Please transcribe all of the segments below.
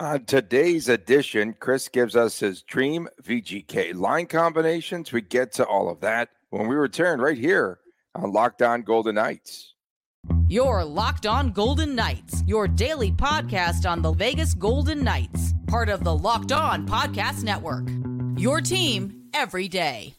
On today's edition, Chris gives us his dream VGK line combinations. We get to all of that when we return right here on Locked On Golden Knights. Your Locked On Golden Knights, your daily podcast on the Vegas Golden Knights, part of the Locked On Podcast Network. Your team every day.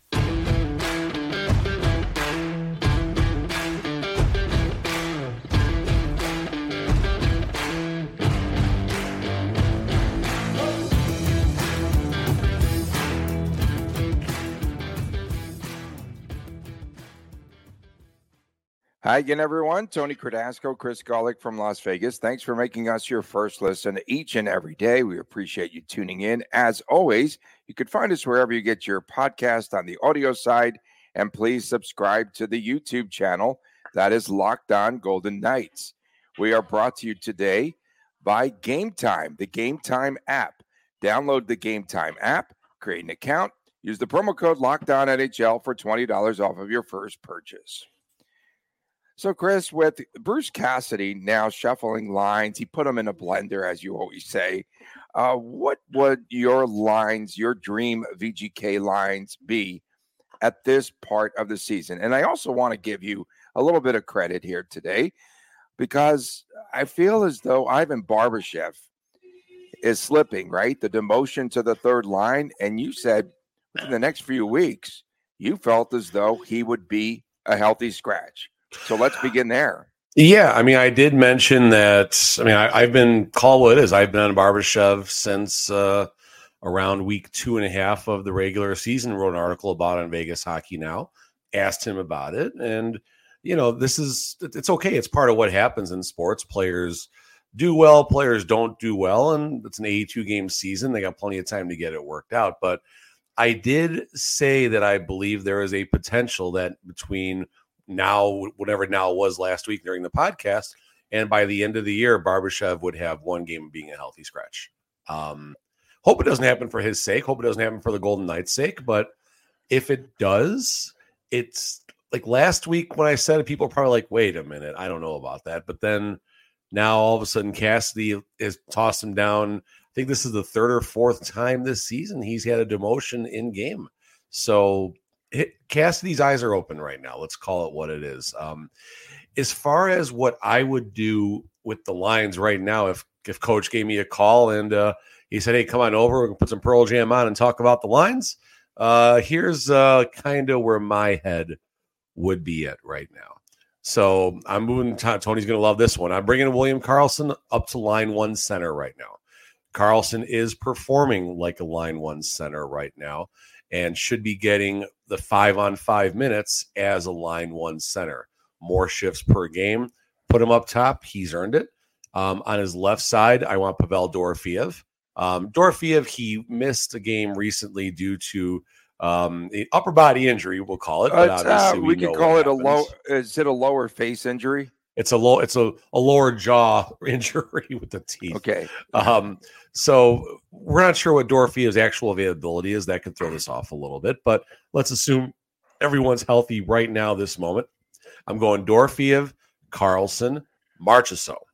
Hi again, everyone. Tony Cardasco, Chris Gawlik from Las Vegas. Thanks for making us your first listen each and every day. We appreciate you tuning in. As always, you can find us wherever you get your podcast on the audio side. And please subscribe to the YouTube channel that is Locked On Golden Knights. We are brought to you today by Game Time, the Game Time app. Download the Game Time app, create an account, use the promo code Locked On NHL for $20 off of your first purchase. So, Chris, with Bruce Cassidy now shuffling lines, he put them in a blender, as you always say. Uh, what would your lines, your dream VGK lines, be at this part of the season? And I also want to give you a little bit of credit here today because I feel as though Ivan Barbashev is slipping, right? The demotion to the third line. And you said in the next few weeks, you felt as though he would be a healthy scratch. So let's begin there. Yeah, I mean, I did mention that. I mean, I, have been call is. I've been on Barbashev since uh, around week two and a half of the regular season. Wrote an article about on Vegas Hockey Now. Asked him about it, and you know, this is it's okay. It's part of what happens in sports. Players do well, players don't do well, and it's an 82 game season. They got plenty of time to get it worked out. But I did say that I believe there is a potential that between now, whatever now was last week during the podcast. And by the end of the year, Barbashev would have one game being a healthy scratch. Um, hope it doesn't happen for his sake. Hope it doesn't happen for the Golden Knights' sake. But if it does, it's like last week when I said it, people are probably like, wait a minute, I don't know about that. But then now all of a sudden, Cassidy has tossed him down. I think this is the third or fourth time this season he's had a demotion in game. So Cassidy's eyes are open right now. Let's call it what it is. Um, as far as what I would do with the lines right now, if if Coach gave me a call and uh, he said, "Hey, come on over, we can put some Pearl Jam on and talk about the lines," uh, here's uh, kind of where my head would be at right now. So I'm moving. Tony's going to love this one. I'm bringing William Karlsson up to line one center right now. Karlsson is performing like a line one center right now and should be getting the five on five minutes as a line one center. More shifts per game. Put him up top. He's earned it. Um, on his left side, I want Pavel Dorofeev. Um, Dorofeev, he missed a game recently due to um, upper body injury, we'll call it. Uh, we, we can call it happens. a low. Is it a lower face injury? It's a low. It's a, a lower jaw injury with the teeth. Okay. Um, so we're not sure what Dorofeev's actual availability is. That could throw this off a little bit, but let's assume everyone's healthy right now, this moment. I'm going Dorofeev, Karlsson, Marchessault.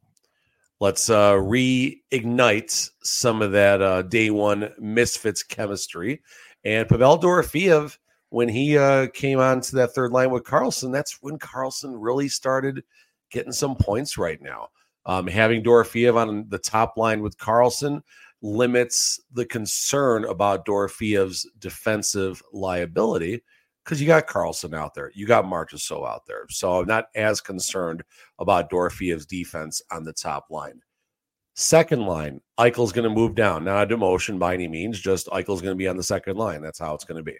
Let's uh, reignite some of that uh, day one misfits chemistry. And Pavel Dorofeev, when he uh, came onto that third line with Karlsson, that's when Karlsson really started getting some points right now. Um, having Dorofeev on the top line with Karlsson limits the concern about Dorofeev's defensive liability because you got Karlsson out there, you got Marchessault out there, so I'm not as concerned about Dorofeev's defense on the top line. Second line, Eichel's going to move down. Not a demotion by any means, just Eichel's going to be on the second line. That's how it's going to be.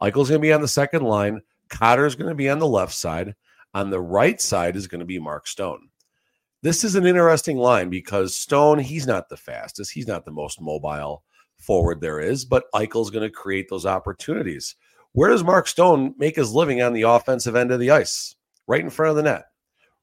Eichel's going to be on the second line. Cotter's going to be on the left side. On the right side is going to be Mark Stone. This is an interesting line because Stone, he's not the fastest, he's not the most mobile forward there is, but Eichel's going to create those opportunities. Where does Mark Stone make his living on the offensive end of the ice? Right in front of the net.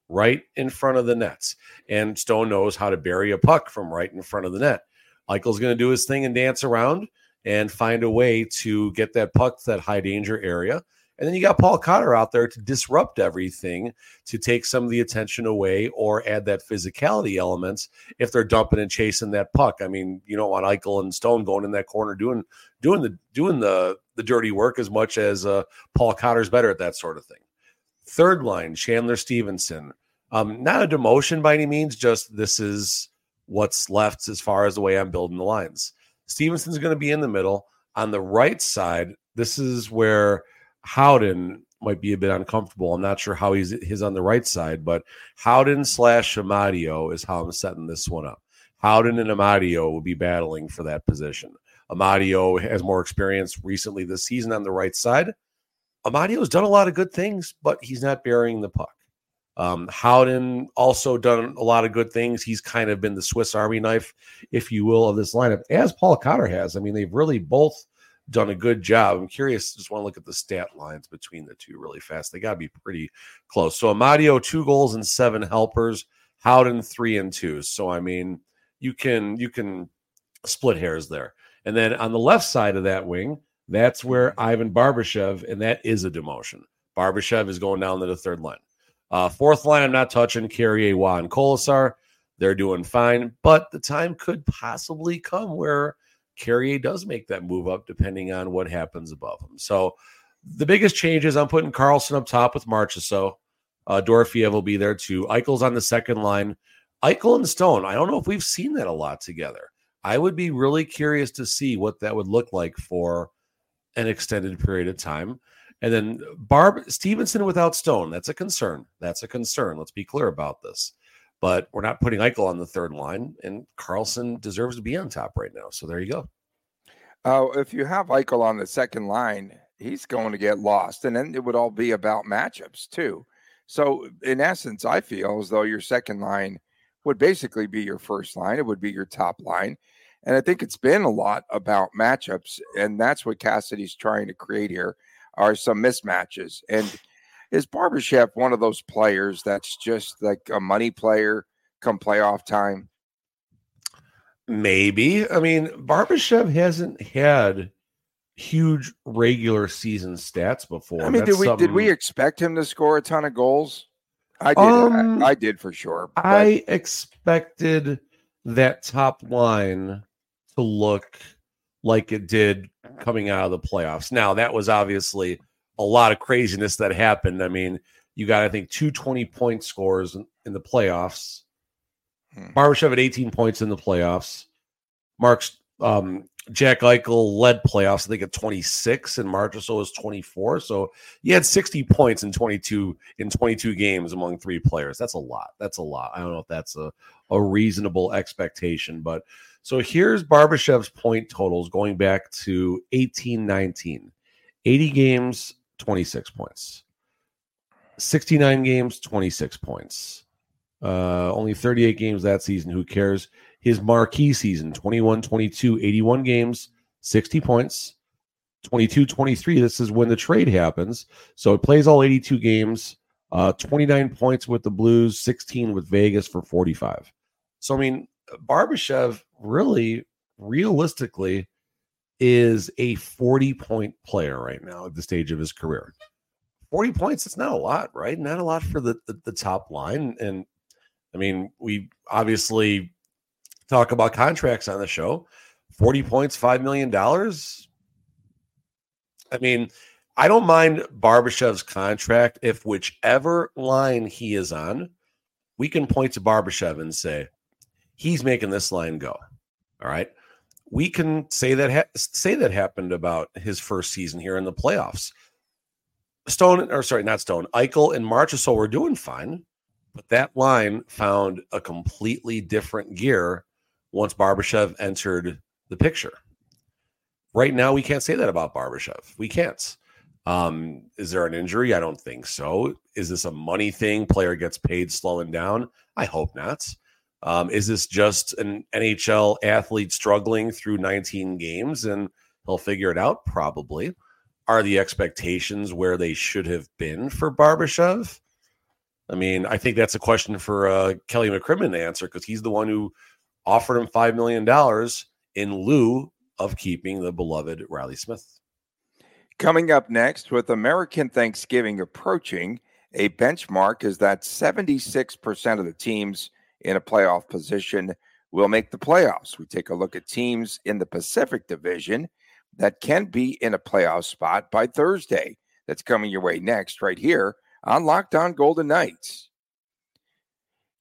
Right in front of the nets. And Stone knows how to bury a puck from right in front of the net. Eichel's going to do his thing and dance around and find a way to get that puck to that high danger area And then you got Paul Cotter out there to disrupt everything, to take some of the attention away or add that physicality elements if they're dumping and chasing that puck. I mean, you don't want Eichel and Stone going in that corner doing doing the doing the the dirty work as much as uh, Paul Cotter's better at that sort of thing. Third line, Chandler Stephenson. Um, not a demotion by any means, just this is what's left as far as the way I'm building the lines. Stephenson's going to be in the middle. On the right side, this is where Howden might be a bit uncomfortable. I'm not sure how he's his on the right side, but Howden slash Amadio is how I'm setting this one up. Howden and Amadio will be battling for that position. Amadio has more experience recently this season on the right side. Amadio's done a lot of good things, but he's not burying the puck. Um, Howden also done a lot of good things. He's kind of been the Swiss Army knife, if you will, of this lineup, as Paul Cotter has. I mean, they've really both done a good job. I'm curious, just want to look at the stat lines between the two really fast. They got to be pretty close. So Amadio, two goals and seven helpers. Howden, three and two. So I mean, you can you can split hairs there. And then on the left side of that wing, that's where Ivan Barbashev, and that is a demotion. Barbashev is going down to the third line. Uh, fourth line, I'm not touching Carrier, Roy, and. They're doing fine, but the time could possibly come where Carrier does make that move up, depending on what happens above him. So the biggest change is I'm putting Karlsson up top with Marchessault. Uh, Dorofeyev will be there too. Eichel's on the second line. Eichel and Stone. I don't know if we've seen that a lot together. I would be really curious to see what that would look like for an extended period of time. And then Barb Stephenson without Stone, that's a concern. That's a concern. Let's be clear about this. But we're not putting Eichel on the third line, and Karlsson deserves to be on top right now. So there you go. Uh, if you have Eichel on the second line, he's going to get lost. And then it would all be about matchups, too. So, in essence, I feel as though your second line would basically be your first line. It would be your top line. And I think it's been a lot about matchups. And that's what Cassidy's trying to create here are some mismatches. And is Barbashev one of those players that's just like a money player come playoff time? Maybe. I mean, Barbashev hasn't had huge regular season stats before. I mean, That's did we something... did we expect him to score a ton of goals? I did. Um, I, I, did for sure. But... I expected that top line to look like it did coming out of the playoffs. Now, that was obviously a lot of craziness that happened. I mean, you got, I think, two 20 point scores in, in the playoffs. Hmm. Barbashev had 18 points in the playoffs. Mark's um, Jack Eichel led playoffs, I think, at 26, and Marchessault was 24. So he had 60 points in 22 in 22 games among three players. That's a lot. That's a lot. I don't know if that's a, a reasonable expectation, but so here's Barbashev's point totals going back to 18 19. 80 games, 26 points. 69 games, 26 points. Uh, only 38 games that season. Who cares? His marquee season 21 22, 81 games, 60 points. 22 23. This is when the trade happens. So it plays all 82 games, uh, 29 points with the Blues, 16 with Vegas for 45. So, I mean, Barbashev really, realistically, is a 40 point player right now at the stage of his career. 40 points, it's not a lot, right? Not a lot for the, the, the top line. And I mean, we obviously talk about contracts on the show. 40 points, $5 million. I mean, I don't mind Barbashev's contract if whichever line he is on, we can point to Barbashev and say, he's making this line go. All right. We can say that ha- say that happened about his first season here in the playoffs. Stone, or sorry, not Stone, Eichel and Marchessault were doing fine, but that line found a completely different gear once Barbashev entered the picture. Right now, we can't say that about Barbashev. We can't. Um, is there an injury? I don't think so. Is this a money thing? Player gets paid slowing down? I hope not. Um, is this just an NHL athlete struggling through 19 games and he'll figure it out? Probably. Are the expectations where they should have been for Barbashev? I mean, I think that's a question for uh, Kelly McCrimmon to answer because he's the one who offered him $5 million in lieu of keeping the beloved Reilly Smith. Coming up next, with American Thanksgiving approaching, a benchmark is that 76% of the teams in a playoff position will make the playoffs. We take a look at teams in the Pacific Division that can be in a playoff spot by Thursday. That's coming your way next, right here on Locked On Golden Knights.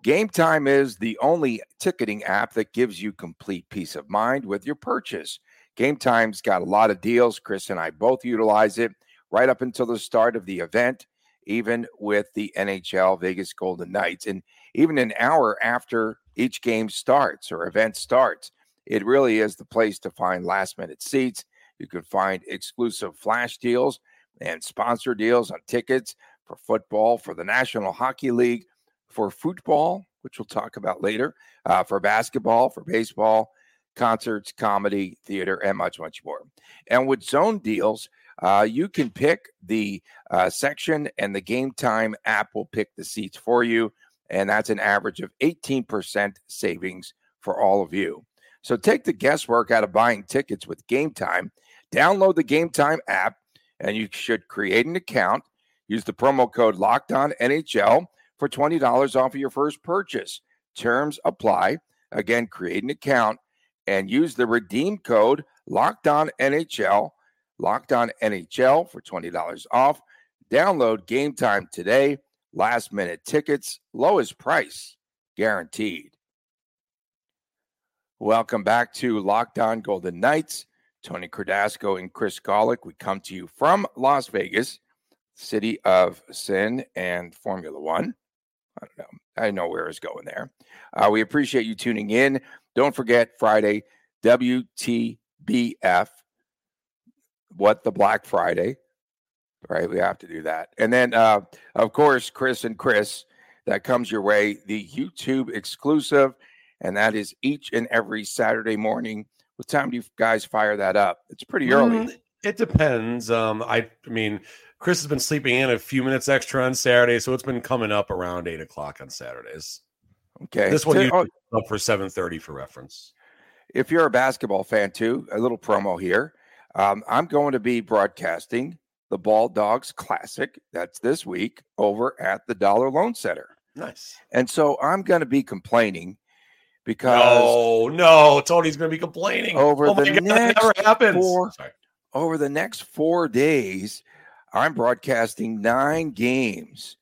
Game Time is the only ticketing app that gives you complete peace of mind with your purchase. Game Time's got a lot of deals. Chris and I both utilize it right up until the start of the event, even with the NHL Vegas Golden Knights. And even an hour after each game starts or event starts, it really is the place to find last minute seats. You can find exclusive flash deals and sponsor deals on tickets for football, for the National Hockey League, for football, which we'll talk about later, uh, for basketball, for baseball, concerts, comedy, theater, and much, much more. And with zone deals, uh, you can pick the uh, section, and the Game Time app will pick the seats for you. And that's an average of 18% savings for all of you. So take the guesswork out of buying tickets with Game Time. Download the Game Time app, and you should create an account. Use the promo code Locked On NHL for $20 off of your first purchase. Terms apply. Again, create an account and use the redeem code Locked On NHL, Locked On NHL for $20 off. Download game time today. Last minute tickets, lowest price guaranteed. Welcome back to Locked On Golden Knights. Tony Cardasco and Chris Gawlik. We come to you from Las Vegas, city of sin and Formula One. I don't know. I know where it's going there. Uh, we appreciate you tuning in. Don't forget Friday, WTBF, what the Black Friday, right? We have to do that. And then, uh, of course, Chris and Chris, that comes your way, the YouTube exclusive. And that is each and every Saturday morning. What time do you guys fire that up? It's pretty early. Mm, it depends. Um, I, I mean, Chris has been sleeping in a few minutes extra on Saturday, so it's been coming up around eight o'clock on Saturdays. Okay, this one you oh, up for seven thirty for reference. If you're a basketball fan too, a little promo here. Um, I'm going to be broadcasting the Ball Dawgs Classic. That's this week over at the Dollar Loan Center. Nice. And so I'm going to be complaining because no, no, Tony's going to be complaining over oh the God, next never happens. Four, over the next four days. I'm broadcasting nine games.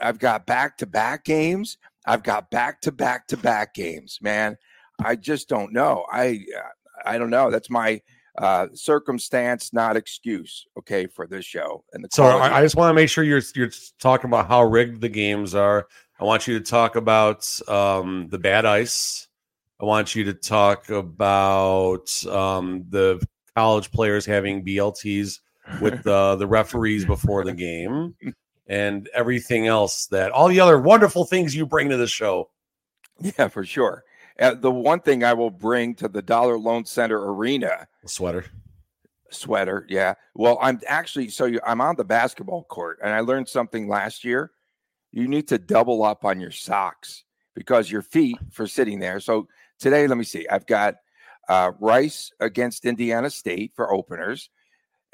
I've got back to back games. I've got back to back to back games, man. I just don't know. I uh, I don't know. That's my uh, circumstance, not excuse. Okay, for this show and the. So I, I just want to make sure you're you're talking about how rigged the games are. I want you to talk about um, the bad ice. I want you to talk about um, the college players having BLTs with uh, the referees before the game and everything else that all the other wonderful things you bring to the show. Yeah, for sure. Uh, the one thing I will bring to the Dollar Loan Center arena a sweater. Sweater, yeah. Well, I'm actually so you, I'm on the basketball court, and I learned something last year. You need to double up on your socks because your feet for sitting there. So today, let me see. I've got uh, Rice against Indiana State for openers,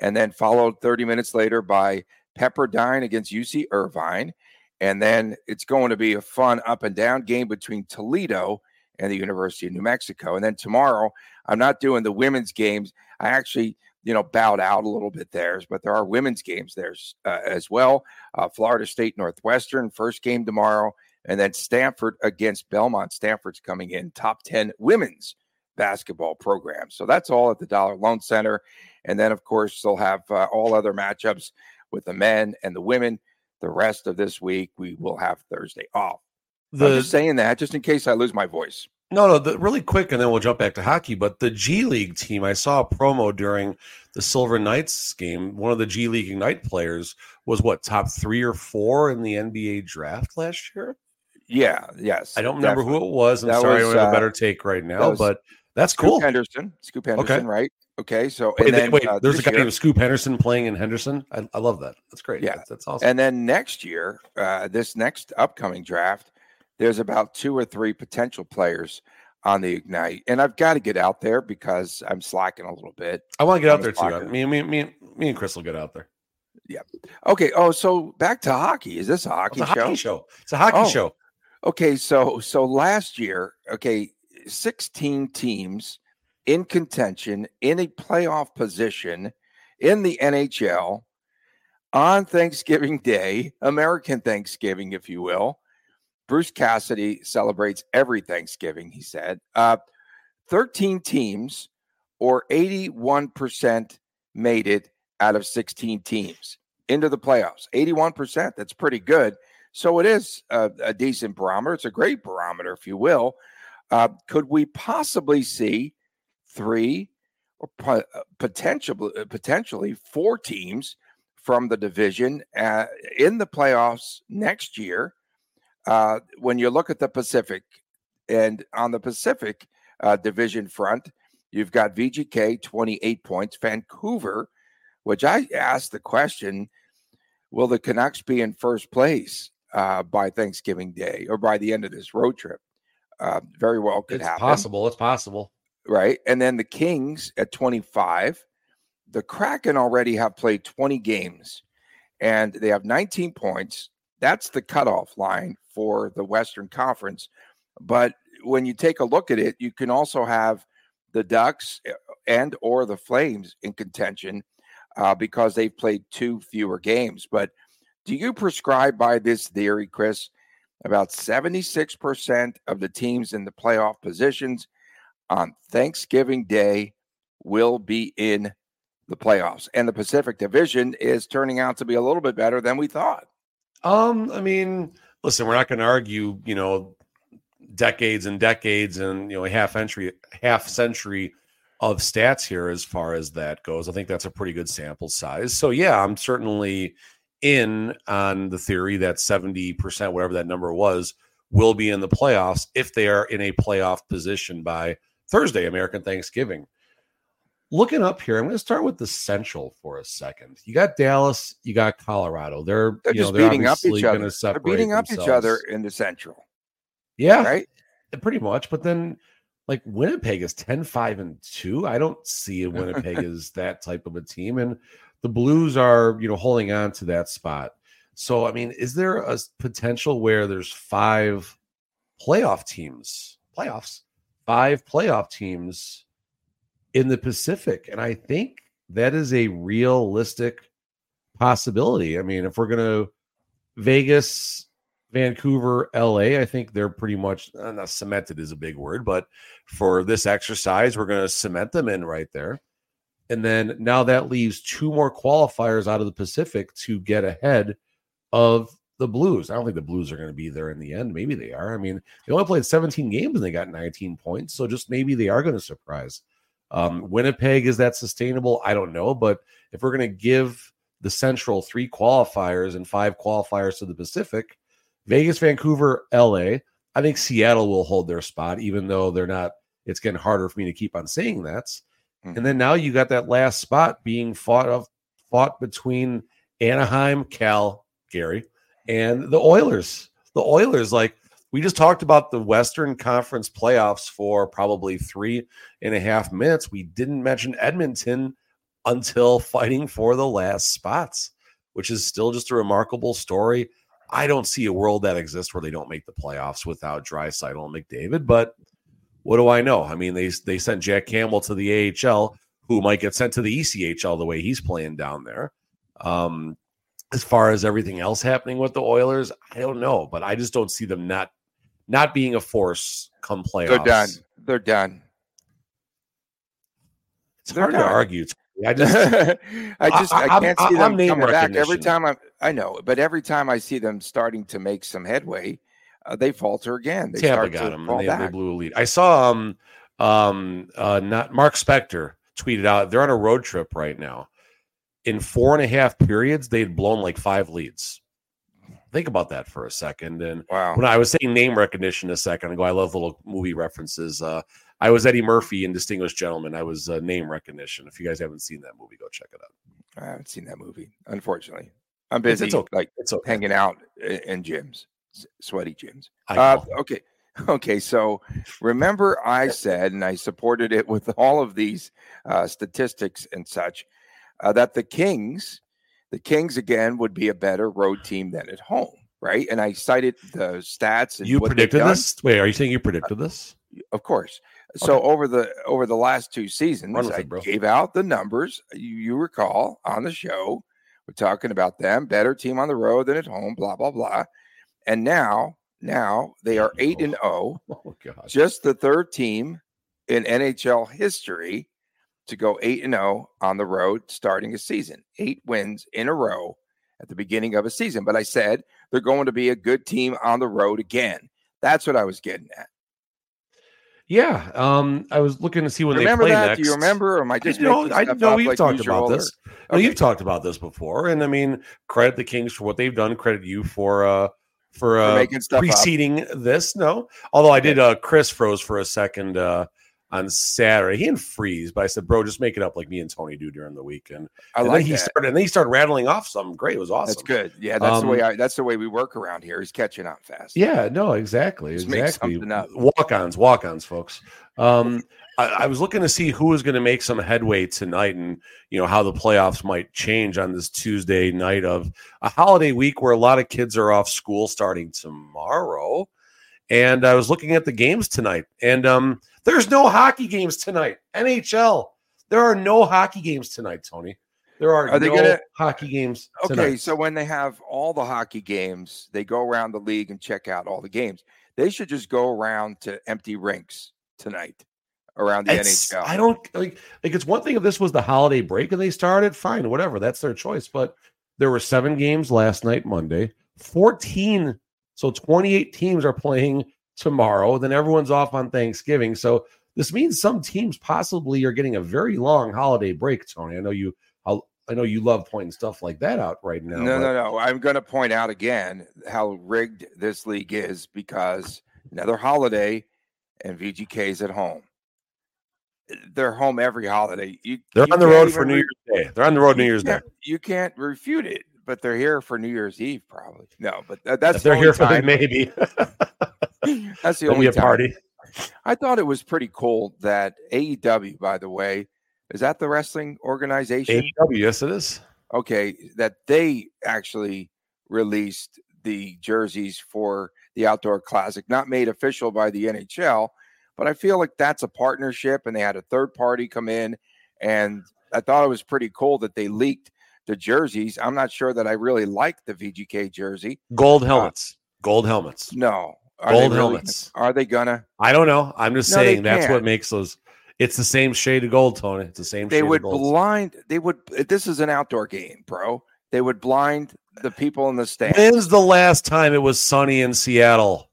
and then followed 30 minutes later by Pepperdine against UC Irvine. And then it's going to be a fun up and down game between Toledo and the University of New Mexico. And then tomorrow, I'm not doing the women's games. I actually, you know, bowed out a little bit there, but there are women's games there uh, as well. Uh, Florida State Northwestern, first game tomorrow. And then Stanford against Belmont. Stanford's coming in top 10 women's basketball program. So that's all at the Dollar Loan Center. And then, of course, they'll have uh, all other matchups with the men and the women. The rest of this week, we will have Thursday off. The, I'm just saying that just in case I lose my voice. No, no, the, really quick, and then we'll jump back to hockey. But the G League team, I saw a promo during the Silver Knights game. One of the G League Ignite players was what top three or four in the NBA draft last year. Yeah, yes. I don't remember definitely. who it was. I'm that sorry, was, I have a better uh, take right now, but that's cool. Scoot cool. Henderson, Scoot Henderson, okay. right? Okay, so wait, then, wait, uh, there's a guy year, named Scoot Henderson playing in Henderson. I, I love that. That's great. Yeah, that's, that's, awesome. And then next year, uh, this next upcoming draft, there's about two or three potential players on the Ignite, and I've got to get out there because I'm slacking a little bit. I want to get out there too. Me, me, me, me, and Chris will get out there. Yeah. Okay. Oh, so back to hockey. Is this a oh, hockey, it's a show? hockey show? It's a hockey Oh. show. Okay. So so last year, okay, 16 teams in contention in a playoff position in the NHL on Thanksgiving Day, American Thanksgiving, if you will. Bruce Cassidy celebrates every Thanksgiving, he said. Uh, 13 teams or 81% made it out of 16 teams into the playoffs. 81%. That's pretty good. So it is a, a decent barometer. It's a great barometer, if you will. Uh, could we possibly see three or po- uh, potentially potentially four teams from the division uh, in the playoffs next year? Uh, when you look at the Pacific, and on the Pacific uh, division front, you've got VGK 28 points, Vancouver, which I asked the question will the Canucks be in first place uh, by Thanksgiving Day or by the end of this road trip? Uh, very well could It's happen. possible. It's possible. Right. And then the Kings at 25. The Kraken already have played 20 games and they have 19 points. That's the cutoff line for the Western Conference. But when you take a look at it, you can also have the Ducks uh, and or the Flames in contention uh, because they've played two fewer games. But do you prescribe by this theory, Chris? About 76% of the teams in the playoff positions on Thanksgiving Day will be in the playoffs. And the Pacific Division is turning out to be a little bit better than we thought. Um, I mean, listen, we're not going to argue, you know, decades and decades and you know a half century half century of stats here as far as that goes. I think that's a pretty good sample size. So yeah, I'm certainly in on the theory that 70%, whatever that number was, will be in the playoffs if they are in a playoff position by Thursday, American Thanksgiving. Looking up here, I'm going to start with the Central for a second. You got Dallas, you got Colorado. They're, They're you know, just they're beating up each other. They're beating up each other in the Central, Yeah, right? pretty much. But then, like Winnipeg is 10 5 and 2. I don't see Winnipeg as that type of a team. And the Blues are, you know, holding on to that spot. So, I mean, is there a potential where there's five playoff teams, playoffs, five playoff teams in the Pacific? And I think that is a realistic possibility. I mean, if we're going to Vegas, Vancouver, LA, I think they're pretty much uh, not cemented is a big word, but for this exercise, we're going to cement them in right there. And then now that leaves two more qualifiers out of the Pacific to get ahead of the Blues. I don't think the Blues are going to be there in the end. Maybe they are. I mean, they only played 17 games and they got 19 points. So just maybe they are going to surprise. Um, Winnipeg, is that sustainable? I don't know. But if we're going to give the Central three qualifiers and five qualifiers to the Pacific, Vegas, Vancouver, LA, I think Seattle will hold their spot, even though they're not. It's getting harder for me to keep on saying that. Mhm. And then now you got that last spot being fought of fought between Anaheim, Cal, Gary, and the Oilers. The Oilers, like we just talked about the Western Conference playoffs for probably three and a half minutes. We didn't mention Edmonton until fighting for the last spots, which is still just a remarkable story. I don't see a world that exists where they don't make the playoffs without Draisaitl and McDavid, but what do I know? I mean, they they sent Jack Campbell to the AHL, who might get sent to the ECHL the way he's playing down there. Um, as far as everything else happening with the Oilers, I don't know, but I just don't see them not not being a force come playoffs. They're done. They're done. It's They're hard to argue. I just I just I, I'm- can't see I'm them name coming back every time I I know, but every time I see them starting to make some headway, uh, they falter again. They Tampa start got to him. fall And they, they blew a lead. I saw um um uh not Mark Spector tweeted out they're on a road trip right now. In four and a half periods, they'd blown like five leads. Think about that for a second. And Wow. when I was saying name recognition a second ago, I love little movie references. Uh, I was Eddie Murphy in Distinguished Gentleman. I was uh, name recognition. If you guys haven't seen that movie, go check it out. I haven't seen that movie, unfortunately. I'm busy, it's okay. like It's okay. hanging out in gyms, sweaty gyms. Uh, okay, Okay, so remember I said, and I supported it with all of these uh, statistics and such, uh, that the Kings, the Kings again would be a better road team than at home, right? And I cited the stats. And You what predicted this? Wait, are you saying you uh, predicted this? of course. So Okay. over the over the last two seasons, I it, gave out the numbers. You, you recall on the show, we're talking about them better team on the road than at home. Blah blah blah. And now, now they are eight and zero, oh, oh god. just the third team in NHL history to go eight and zero on the road starting a season. Eight wins in a row at the beginning of a season. But I said they're going to be a good team on the road again. That's what I was getting at. Yeah. Um, I was looking to see when remember they play that? next. Do you remember? Or am I just know, making I know we've like talked about this. No, you've talked about this before, and I mean, credit the Kings for what they've done. Credit you for uh for uh making stuff up. preceding this. No, although I did. uh Chris froze for a second uh on Saturday. He didn't freeze, but I said, "Bro, just make it up like me and Tony do during the weekend." I and like then he that. started, and then he started rattling off something great. It was awesome. That's good. Yeah, that's the way Um, I. That's the way we work around here. He's catching up fast. Yeah, no, exactly, Just exactly. Walk-ons, walk-ons, folks. Um, I, I was looking to see who was going to make some headway tonight, and you know how the playoffs might change on this Tuesday night of a holiday week where a lot of kids are off school starting tomorrow. And I was looking at the games tonight, and um, there's no hockey games tonight. NHL, there are no hockey games tonight, Tony. There are, Are they no gonna- hockey games Okay, so when they have all the hockey games, they go around the league and check out all the games. They should just go around to empty rinks tonight around the It's- NHL. I don't like like it's one thing if this was the holiday break and they started, fine, whatever. That's their choice. But there were seven games last night, Monday, 14. So 28 teams are playing tomorrow. Then everyone's off on Thanksgiving. So this means some teams possibly are getting a very long holiday break, Tony. I know you I'll, I know you love pointing stuff like that out right now. No, but- no, no. I'm going to point out again how rigged this league is because another holiday and VGK's at home. They're home every holiday. You, They're you on the road for New Year's Day. They're on the road New Year's Day. You can't refute it, but they're here for New Year's Eve, probably. No, but that, that's If they're the here for time. maybe. That's the It'll only a time. party. I thought it was pretty cool that AEW, by the way, is that the wrestling organization? AEW, yes, it is. okay, that they actually released the jerseys for the outdoor classic, not made official by the NHL, but I feel like that's a partnership and they had a third party come in and I thought it was pretty cool that they leaked the jerseys. I'm not sure that I really like the VGK jersey. Gold uh, helmets. Gold helmets. No. Are they Gold really- helmets. Are they gonna? I don't know. I'm just No, saying that's what makes those. It's the same shade of gold, Tony. It's the same. They shade would of gold. blind. They would. This is an outdoor game, bro. They would blind the people in the stands. When's the last time it was sunny in Seattle?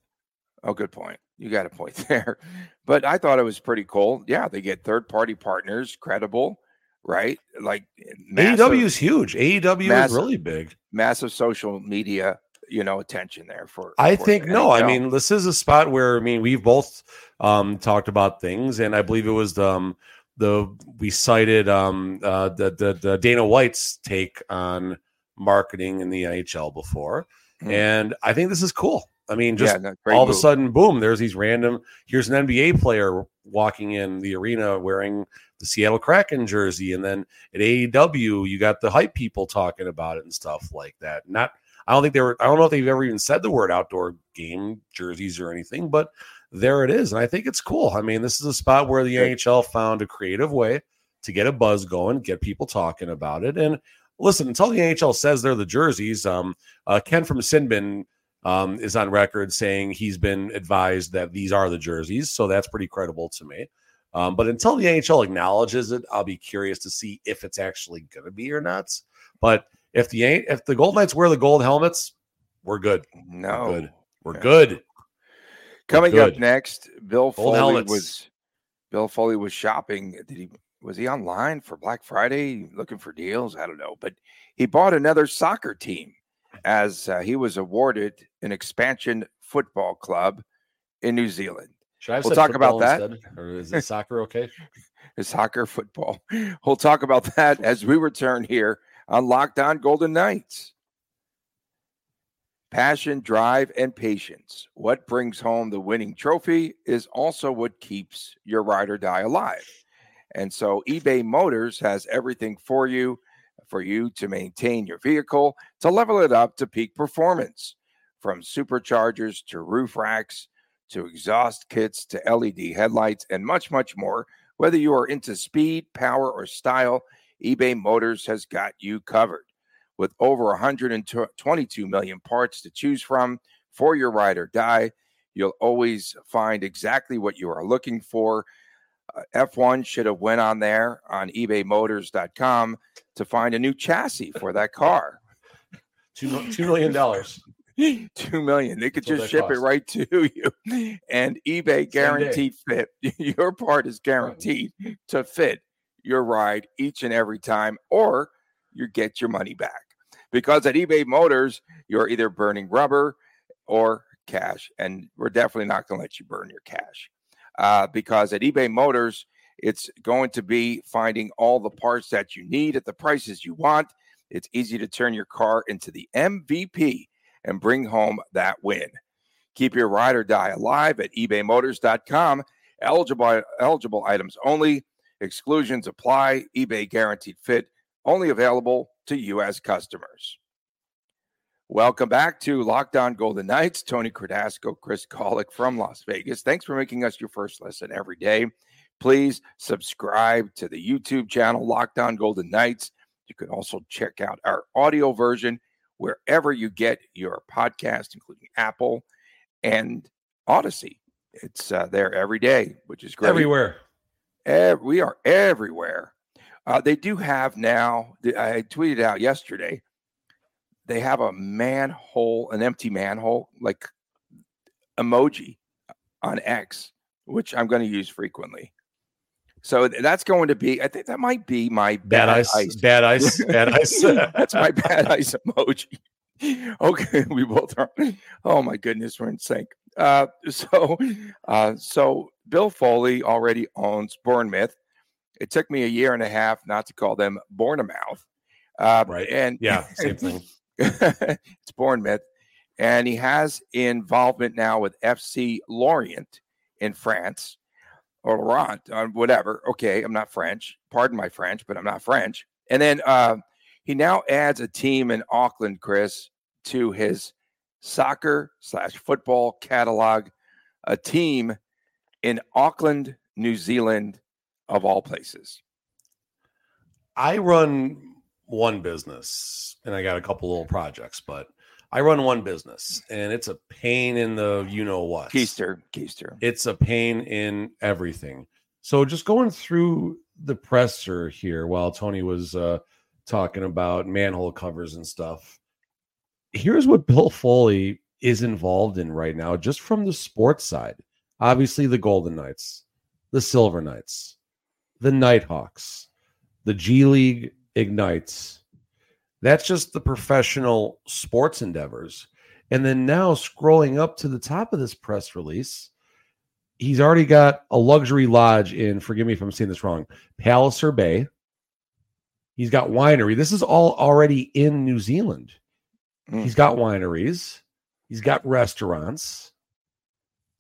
Oh, good point. You got a point there. But I thought it was pretty cool. Yeah, they get third party partners, credible, right? Like massive, AEW is huge. AEW massive- is really big. massive social media, you know, attention there for. I for think no. I mean, this is a spot where I mean we've both um, talked about things, and I believe it was the um, the we cited um, uh, the, the the Dana White's take on marketing in the NHL before, Hmm. and I think this is cool. I mean, just yeah, no, all of a sudden, boom, there's these random. Here's an NBA player walking in the arena wearing the Seattle Kraken jersey. And then at AEW, you got the hype people talking about it and stuff like that. Not, I don't think they were, I don't know if they've ever even said the word outdoor game jerseys or anything, but there it is. And I think it's cool. I mean, this is a spot where the NHL found a creative way to get a buzz going, get people talking about it. And listen, until the NHL says they're the jerseys, um, uh, Ken from Sinbin um, is on record saying he's been advised that these are the jerseys. So that's pretty credible to me. Um, but until the NHL acknowledges it, I'll be curious to see if it's actually going to be or not. But if the if the Gold Knights wear the gold helmets, we're good. no. good. We're Yeah. good. Coming good. up next, Bill Gold Foley helmets. was Bill Foley was shopping. Did he was he online for Black Friday looking for deals? I don't know, but he bought another soccer team as uh, he was awarded an expansion football club in New Zealand. Should I have We'll talk about that. instead? or is it soccer okay? Is soccer football? We'll talk about that as we return here on Locked On Golden Knights. Passion, drive, and patience. What brings home the winning trophy is also what keeps your ride or die alive. And so eBay Motors has everything for you for you to maintain your vehicle, to level it up to peak performance. From superchargers to roof racks to exhaust kits to LED headlights and much, much more. Whether you are into speed, power, or style, eBay Motors has got you covered with over 122 million parts to choose from for your ride or die. You'll always find exactly what you are looking for. Uh, F1 should have went on there on ebaymotors.com to find a new chassis for that car. Two, two million dollars. Two million. They could just ship cost. it right to you. And eBay guaranteed fit. Your part is guaranteed to fit your ride each and every time, or you get your money back because at eBay Motors, you're either burning rubber or cash. And we're definitely not going to let you burn your cash uh, because at eBay Motors, it's going to be finding all the parts that you need at the prices you want. It's easy to turn your car into the MVP and bring home that win. Keep your ride or die alive at ebaymotors.com. Eligible eligible items only. Exclusions apply. eBay guaranteed fit only available to U.S. customers. Welcome back to Locked On Golden Knights. Tony Cardasco, Chris Gawlik from Las Vegas. Thanks for making us your first listen every day. Please subscribe to the YouTube channel, Locked On Golden Knights. You can also check out our audio version wherever you get your podcast, including Apple and Odyssey. It's uh, there every day, which is great. Everywhere. we are everywhere. Uh, they do have now, I tweeted out yesterday, they have a manhole, an empty manhole, like emoji on X, which I'm going to use frequently. So that's going to be, I think that might be my bad, bad ice, ice, Bad ice. Bad ice. that's my bad ice emoji. Okay. We both are. Oh my goodness. We're in sync. Uh, so, uh, so Bill Foley already owns Bournemouth. It took me a year and a half not to call them Bournemouth. Uh, right. And yeah, same thing. it's Bournemouth. And he has involvement now with FC Lorient in France or Laurent, uh, whatever. Okay, I'm not French. Pardon my French, but I'm not French. And then uh, he now adds a team in Auckland, Chris, to his soccer slash football catalog, a team in Auckland, New Zealand, of all places? I run one business and I got a couple little projects, but I run one business and it's a pain in the you know what. Keister, Keister. It's a pain in everything. So just going through the presser here while Tony was uh, talking about manhole covers and stuff. Here's what Bill Foley is involved in right now, just from the sports side. Obviously, the Golden Knights, the Silver Knights, the Knight Hawks, the G League ignites. That's just the professional sports endeavors. And then now scrolling up to the top of this press release, he's already got a luxury lodge in, forgive me if I'm saying this wrong, Palliser Bay. He's got winery. This is all already in New Zealand. Mm. He's got wineries. He's got restaurants.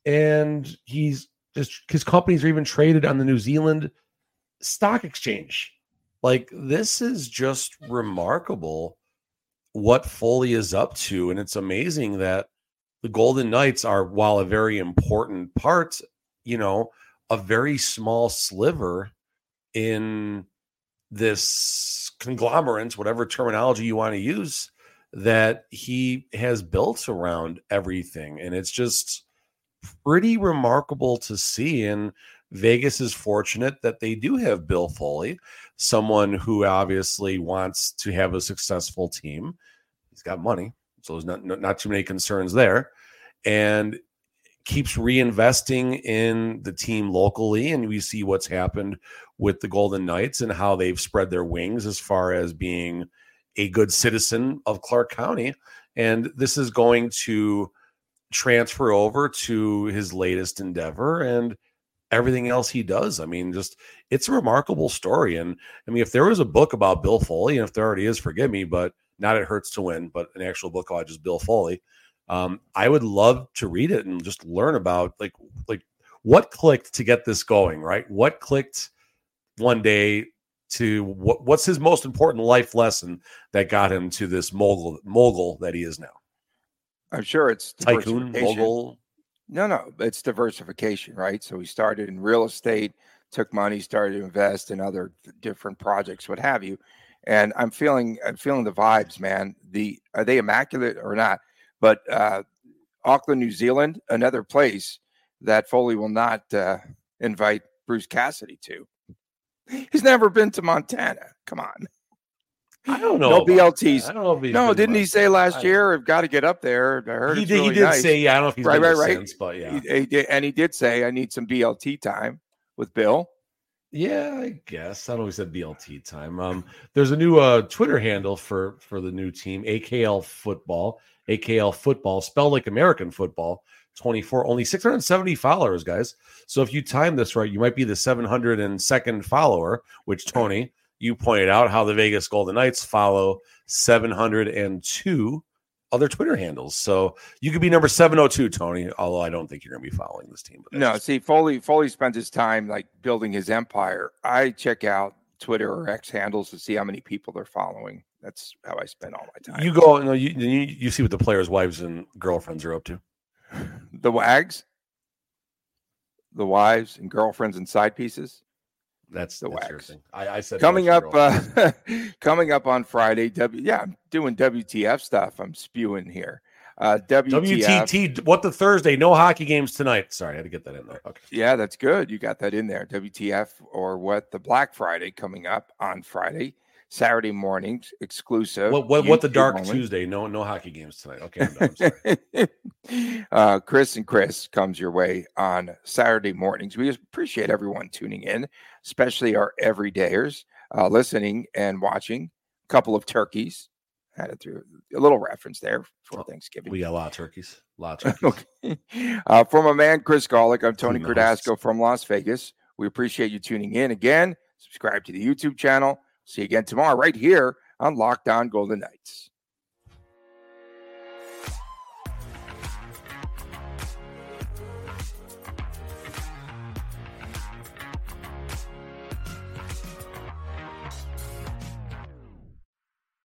And he's just his companies are even traded on the New Zealand stock exchange. Like this is just remarkable what Foley is up to. And it's amazing that the Golden Knights are, while a very important part, you know, a very small sliver in this conglomerate, whatever terminology you want to use, that he has built around everything. And it's just pretty remarkable to see. And Vegas is fortunate that they do have Bill Foley, someone who obviously wants to have a successful team. He's got money, so there's not not too many concerns there, and keeps reinvesting in the team locally. And we see what's happened with the Golden Knights and how they've spread their wings as far as being a good citizen of Clark County. And this is going to transfer over to his latest endeavor and everything else he does. I mean, just it's a remarkable story. And I mean, if there was a book about Bill Foley, and if there already is, forgive me, but not It Hurts to Win, but an actual book by just Bill Foley. Um, I would love to read it and just learn about like like what clicked to get this going, right? What clicked one day to what what's his most important life lesson that got him to this mogul mogul that he is now? I'm sure it's tycoon mogul. No, no, it's diversification, right? So he started in real estate, took money, started to invest in other different projects, what have you. And I'm feeling, I'm feeling the vibes, man. The are they immaculate or not? But uh, Auckland, New Zealand, another place that Foley will not uh, invite Bruce Cassidy to. He's never been to Montana. Come on. I don't know. No BLTs. I don't know. If no, didn't he say last I, year? I've got to get up there. I heard he did. Really he did nice. say, "Yeah, I don't know if he's right, right, right." Since, but yeah, he, he and he did say, "I need some BLT time with Bill." Yeah, I guess I don't know. He said BLT time. Um, there's a new uh Twitter handle for for the new team, AKL Football. AKL Football, spelled like American football. 24, only 670 followers, guys. So if you time this right, you might be the 702nd follower, which Tony you pointed out how the Vegas Golden Knights follow 702 other Twitter handles. So you could be number 702, Tony, although I don't think you're going to be following this team. No, see, Foley Foley spends his time like building his empire. I check out Twitter or X handles to see how many people they're following. That's how I spend all my time. You go, you know, you, you see what the players' wives and girlfriends are up to. The wags, the wives and girlfriends and side pieces. That's the that's wax. I, I, said coming up, uh, coming up on Friday. W, yeah, I'm doing WTF stuff. I'm spewing here. Uh, WTF. WTT. What the Thursday? No hockey games tonight. Sorry, I had to get that in there. Okay. Yeah, that's good. You got that in there. WTF or what? The Black Friday coming up on Friday. Saturday mornings exclusive. What what, what the Dark only. Tuesday? No no hockey games tonight. Okay, uh, Chris and Chris comes your way on Saturday mornings. We appreciate everyone tuning in, especially our everydayers uh, listening and watching. A couple of turkeys. Had it through a little reference there for oh, Thanksgiving. We got a lot of turkeys. A lot of turkeys. okay. uh, from a man, Chris Gawlik, I'm Tony Cardasco from Las Vegas. We appreciate you tuning in again. Subscribe to the YouTube channel See you again tomorrow right here on Locked On Golden Knights.